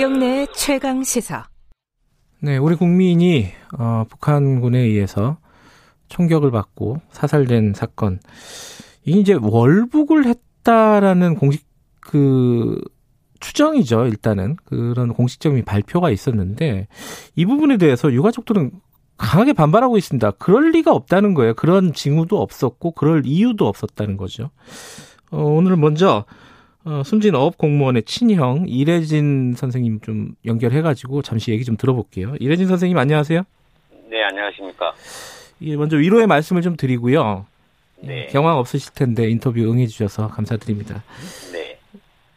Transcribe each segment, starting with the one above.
김경래 최강 시사. 네, 우리 국민이 어, 북한군에 의해서 총격을 받고 사살된 사건. 이제 월북을 했다라는 공식 그 추정이죠. 일단은 그런 공식적인 발표가 있었는데 이 부분에 대해서 유가족들은 강하게 반발하고 있습니다. 그럴 리가 없다는 거예요. 그런 징후도 없었고 그럴 이유도 없었다는 거죠. 어, 오늘 먼저 어, 숨진 어업 공무원의 친형 이래진 선생님 좀 연결해가지고 잠시 얘기 좀 들어볼게요. 이래진 선생님 안녕하세요. 네 안녕하십니까. 예, 먼저 위로의 말씀을 좀 드리고요. 네. 경황 없으실 텐데 인터뷰 응해주셔서 감사드립니다. 네.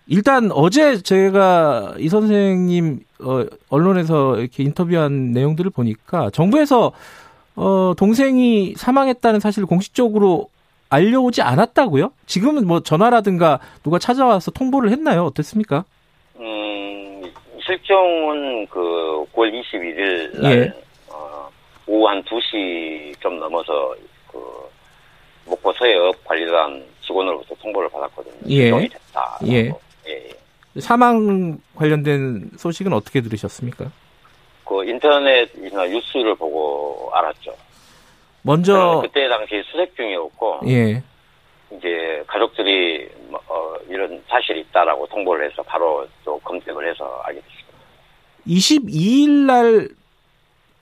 일단 어제 제가 이 선생님 어, 언론에서 이렇게 인터뷰한 내용들을 보니까 정부에서 어, 동생이 사망했다는 사실을 공식적으로 알려오지 않았다고요? 지금은 뭐 전화라든가 누가 찾아와서 통보를 했나요? 어땠습니까? 음 실종은 그 9월 21일 날 예. 어, 오후 한 2시 좀 넘어서 그 목포 서해업 관리단 직원으로부터 통보를 받았거든요. 예. 실종이 됐다. 예. 예. 사망 관련된 소식은 어떻게 들으셨습니까? 그 인터넷이나 뉴스를 보고 알았죠. 먼저 그때 당시 수색 중이었고 예. 이제 가족들이 뭐, 어, 이런 사실이 있다라고 통보를 해서 바로 또 검색을 해서 알게 됐습니다. 22일 날,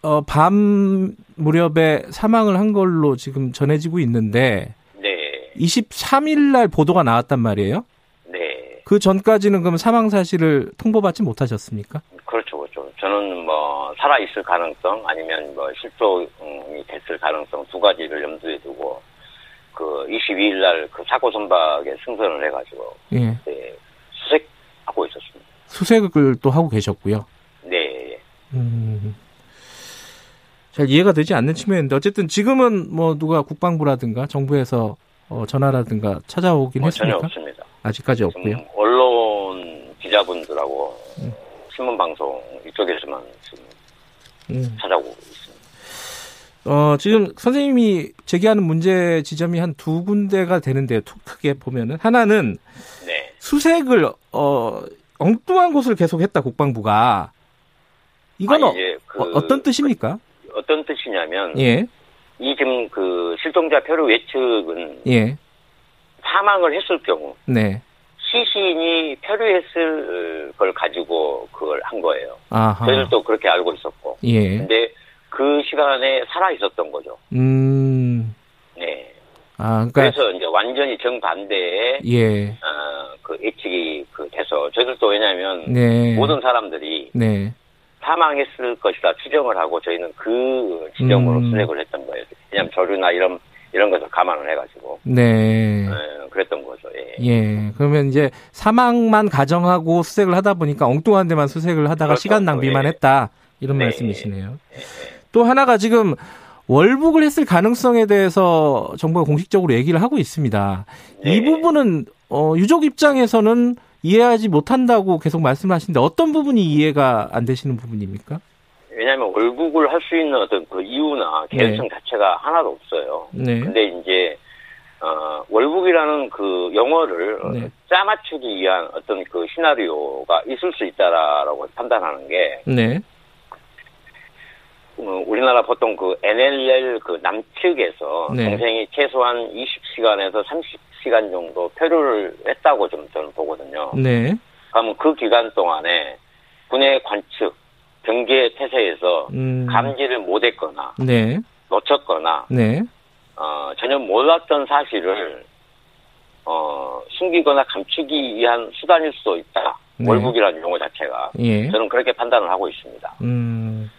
어, 밤 무렵에 사망을 한 걸로 지금 전해지고 있는데, 네, 23일 날 보도가 나왔단 말이에요? 네, 그 전까지는 그럼 사망 사실을 통보받지 못하셨습니까? 그렇죠. 저는 뭐 살아 있을 가능성 아니면 뭐 실종이 됐을 가능성 두 가지를 염두에 두고 그 22일 날 그 사고 선박에 승선을 해가지고 예. 네, 수색하고 있었습니다. 수색을 또 하고 계셨고요. 네, 음. 잘 이해가 되지 않는 측면인데, 어쨌든 지금은 뭐 누가 국방부라든가 정부에서 어, 전화라든가 찾아오긴 뭐 전혀 했습니까? 없습니다. 아직까지 없고요. 언론 기자분들하고 음. 신문 방송 이 쪽에서만 지금 음. 찾아오고 있습니다. 어, 지금 선생님이 제기하는 문제 지점이 한 두 군데가 되는데요. 투- 크게 보면은. 하나는 네, 수색을, 어, 엉뚱한 곳을 계속했다, 국방부가. 이건 아니, 어, 그 어, 떤 뜻입니까? 어떤 뜻이냐면 예, 이 지금 그 실종자 표류 예측은 예, 사망을 했을 경우 네. 시신이 표류했을 걸 가지고 그걸 한 거예요. 아하. 저희들도 그렇게 알고 있었고. 예. 근데 그 시간에 살아 있었던 거죠. 음, 네. 아, 그러니까, 그래서 이제 완전히 정반대의 예, 어, 그 예측이 그 돼서 저희들도 왜냐하면 네. 모든 사람들이 네. 사망했을 것이다 추정을 하고 저희는 그 지점으로 음. 수색을 했던 거예요. 왜냐하면 조류나 이런 이런 것을 감안을 해가지고 네. 예, 그랬던. 예. 예. 그러면 이제 사망만 가정하고 수색을 하다 보니까 엉뚱한 데만 수색을 하다가 그렇죠. 시간 낭비만 예. 했다. 이런 네. 말씀이시네요. 또 하나가 지금 월북을 했을 가능성에 대해서 정부가 공식적으로 얘기를 하고 있습니다. 이 네. 부분은 어, 유족 입장에서는 이해하지 못한다고 계속 말씀하시는데 어떤 부분이 이해가 안 되시는 부분입니까? 왜냐하면 월북을 할 수 있는 어떤 그 이유나 개연성 자체가 하나도 없어요. 네. 근데 이제 어, 월북이라는 그 영어를 네. 짜맞추기 위한 어떤 그 시나리오가 있을 수 있다라고 판단하는 게 네. 어, 우리나라 보통 그 NLL 그 남측에서 네. 동생이 최소한 20시간에서 30시간 정도 표류를 했다고 좀 저는 보거든요. 네. 그러면 그 기간 동안에 군의 관측, 경계 태세에서 음. 감지를 못했거나 네. 놓쳤거나 네. 어, 전혀 몰랐던 사실을 어, 숨기거나 감추기 위한 수단일 수도 있다. 네. 월북이라는 용어 자체가 예. 저는 그렇게 판단을 하고 있습니다. 음.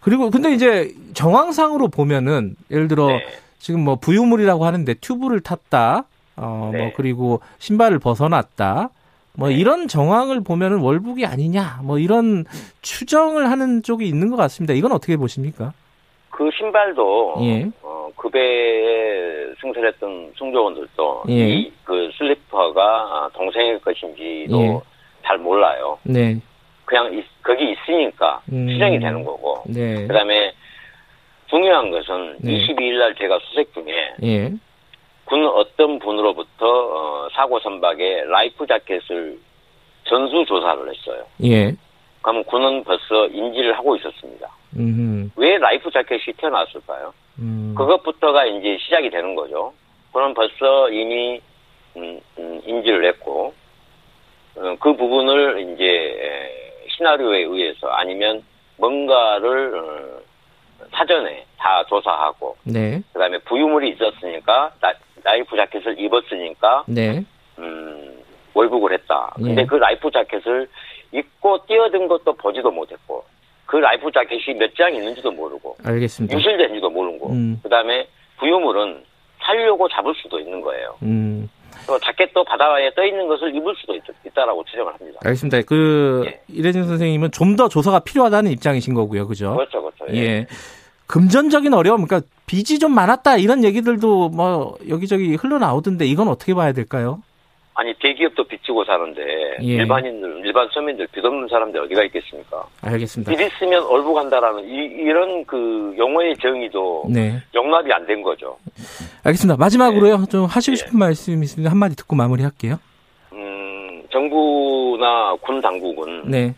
그리고 근데 이제 정황상으로 보면은 예를 들어 네. 지금 뭐 부유물이라고 하는데 튜브를 탔다. 어, 네. 뭐 그리고 신발을 벗어났다. 뭐 네. 이런 정황을 보면은 월북이 아니냐. 뭐 이런 추정을 하는 쪽이 있는 것 같습니다. 이건 어떻게 보십니까? 그 신발도 예. 어, 그 배에 승선했던 승조원들도 예. 이 그 슬리퍼가 동생의 것인지도 예. 잘 몰라요. 네. 그냥 있- 거기 있으니까 음. 추정이 되는 거고. 네. 그다음에 중요한 것은 네. 22일 날 제가 수색 중에 예. 군 어떤 분으로부터 어, 사고 선박에 life jacket을 전수 조사를 했어요. 예. 그러면 군은 벌써 인지를 하고 있었습니다. 음. 왜 life jacket이 튀어나왔을까요? 음. 그것부터가 이제 시작이 되는 거죠. 그럼 벌써 이미 음, 음, 인지를 했고 어, 그 부분을 이제 에, 시나리오에 의해서 아니면 뭔가를 어, 사전에 다 조사하고 네. 그다음에 부유물이 있었으니까 라, life jacket을 입었으니까 네. 음, 월북을 했다. 근데 예. 그 life jacket을 입고 뛰어든 것도 보지도 못했고 그 life jacket이 몇 장 있는지도 모르고 알겠습니다. 유실된지도 모르고 음. 그다음에 부유물은 살려고 잡을 수도 있는 거예요. 음. 또 자켓도 바다에 떠 있는 것을 입을 수도 있, 다라고 추정을 합니다. 알겠습니다. 그 예. 이래진 선생님은 좀 더 조사가 필요하다는 입장이신 거고요. 그죠? 그렇죠, 그렇죠. 예. 금전적인 어려움, 그러니까 빚이 좀 많았다 이런 얘기들도 뭐 여기저기 흘러나오던데 이건 어떻게 봐야 될까요? 아니 대기업도 빚지고 사는데 예. 일반인들, 일반 서민들 빚 없는 사람들 어디가 있겠습니까? 알겠습니다. 빚 있으면 얼부간다라는 이, 런 그 용어의 정의도 네. 용납이 안 된 거죠. 알겠습니다. 마지막으로요. 좀 하시고 예. 싶은 말씀 있으면 한 마디 듣고 마무리할게요. 음, 정부나 군 당국은 네.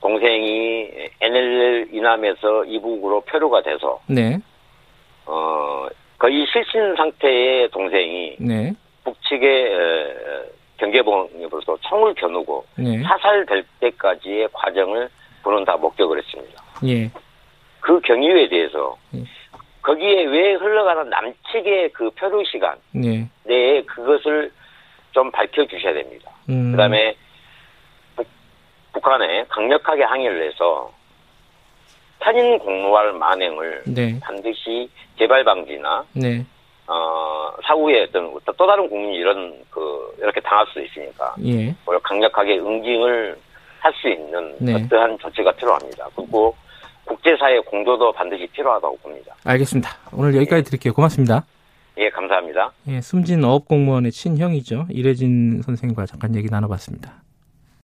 동생이 NLL 이남에서 이북으로 표류가 돼서 네. 어 거의 실신 상태의 동생이 네. 북측의 에, 경계봉으로서 총을 겨누고 네. 사살될 때까지의 과정을 군은 다 목격을 했습니다. 예. 그 경위에 대해서 예. 거기에 왜 흘러가는 남측의 그 표류 시간 네. 내에 그것을 좀 밝혀 주셔야 됩니다. 음. 그다음에 북, 북한에 강력하게 항의를 해서 편인 공로할 만행을 네. 반드시 재발 방지나 네. 어, 사후에 어떤 또 다른 국민이 이런 그 이렇게 당할 수 있으니까 예. 오히려 강력하게 응징을 할 수 있는 네. 어떠한 조치가 필요합니다. 그리고 국제사회 공조도 반드시 필요하다고 봅니다. 알겠습니다. 오늘 여기까지 드릴게요. 고맙습니다. 예, 감사합니다. 예, 숨진 어업공무원의 친형이죠. 이래진 선생과 잠깐 얘기 나눠봤습니다.